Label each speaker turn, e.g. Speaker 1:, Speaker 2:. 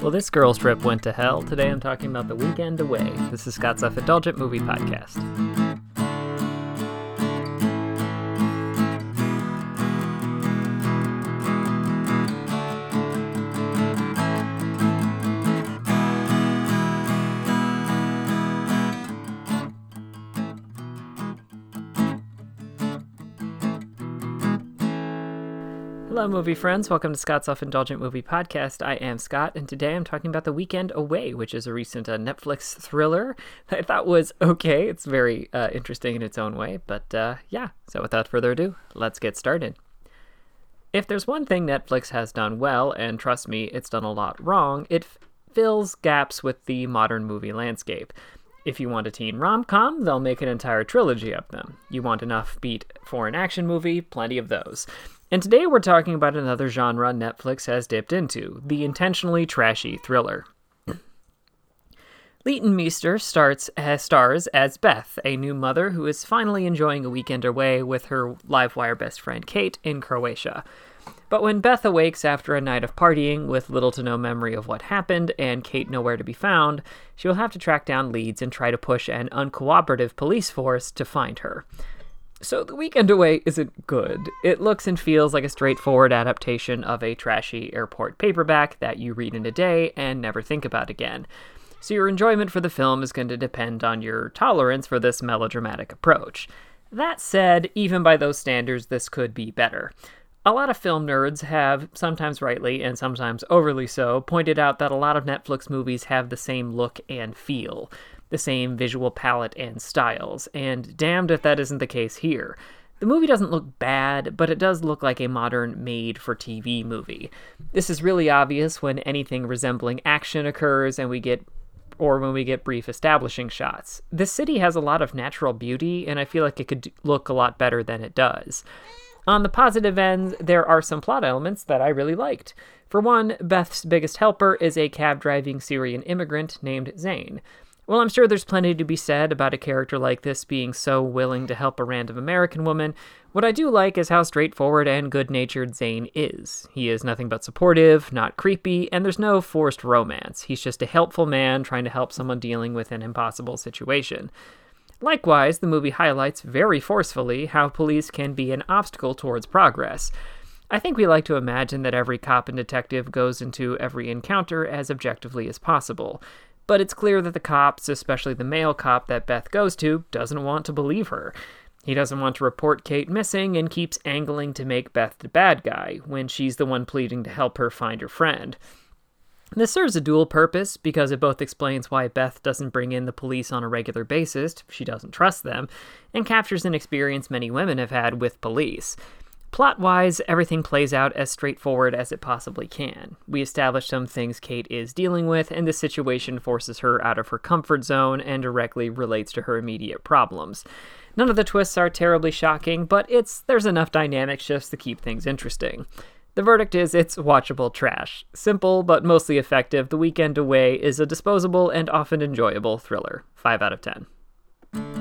Speaker 1: Well, this girl's trip went to hell. Today I'm talking about The Weekend Away. This is Scott's Self Indulgent Movie Podcast. Hello, movie friends. Welcome to Scott's Self Indulgent Movie Podcast. I am Scott, and today I'm talking about The Weekend Away, which is a recent uh, Netflix thriller that I thought was okay. It's very uh, interesting in its own way, but uh, yeah. So without further ado, let's get started. If there's one thing Netflix has done well, and trust me, it's done a lot wrong, it f- fills gaps with the modern movie landscape. If you want a teen rom com, they'll make an entire trilogy of them. You want an offbeat foreign action movie, plenty of those. And today we're talking about another genre Netflix has dipped into the intentionally trashy thriller. Leighton Meester starts as stars as Beth, a new mother who is finally enjoying a weekend away with her Livewire best friend Kate in Croatia. But when Beth awakes after a night of partying with little to no memory of what happened and Kate nowhere to be found, she will have to track down leads and try to push an uncooperative police force to find her. So, The Weekend Away isn't good. It looks and feels like a straightforward adaptation of a trashy airport paperback that you read in a day and never think about again. So, your enjoyment for the film is going to depend on your tolerance for this melodramatic approach. That said, even by those standards, this could be better. A lot of film nerds have, sometimes rightly and sometimes overly so, pointed out that a lot of Netflix movies have the same look and feel the same visual palette and styles, and damned if that isn't the case here. The movie doesn't look bad, but it does look like a modern made for TV movie. This is really obvious when anything resembling action occurs and we get or when we get brief establishing shots. This city has a lot of natural beauty, and I feel like it could look a lot better than it does. On the positive end, there are some plot elements that I really liked. For one, Beth's biggest helper is a cab driving Syrian immigrant named Zane. Well, I'm sure there's plenty to be said about a character like this being so willing to help a random American woman. What I do like is how straightforward and good natured Zane is. He is nothing but supportive, not creepy, and there's no forced romance. He's just a helpful man trying to help someone dealing with an impossible situation. Likewise, the movie highlights very forcefully how police can be an obstacle towards progress. I think we like to imagine that every cop and detective goes into every encounter as objectively as possible but it's clear that the cops, especially the male cop that Beth goes to, doesn't want to believe her. He doesn't want to report Kate missing and keeps angling to make Beth the bad guy when she's the one pleading to help her find her friend. This serves a dual purpose because it both explains why Beth doesn't bring in the police on a regular basis, she doesn't trust them, and captures an experience many women have had with police. Plot wise, everything plays out as straightforward as it possibly can. We establish some things Kate is dealing with, and the situation forces her out of her comfort zone and directly relates to her immediate problems. None of the twists are terribly shocking, but it's there's enough dynamic shifts to keep things interesting. The verdict is it's watchable trash. Simple but mostly effective, The Weekend Away is a disposable and often enjoyable thriller. 5 out of 10.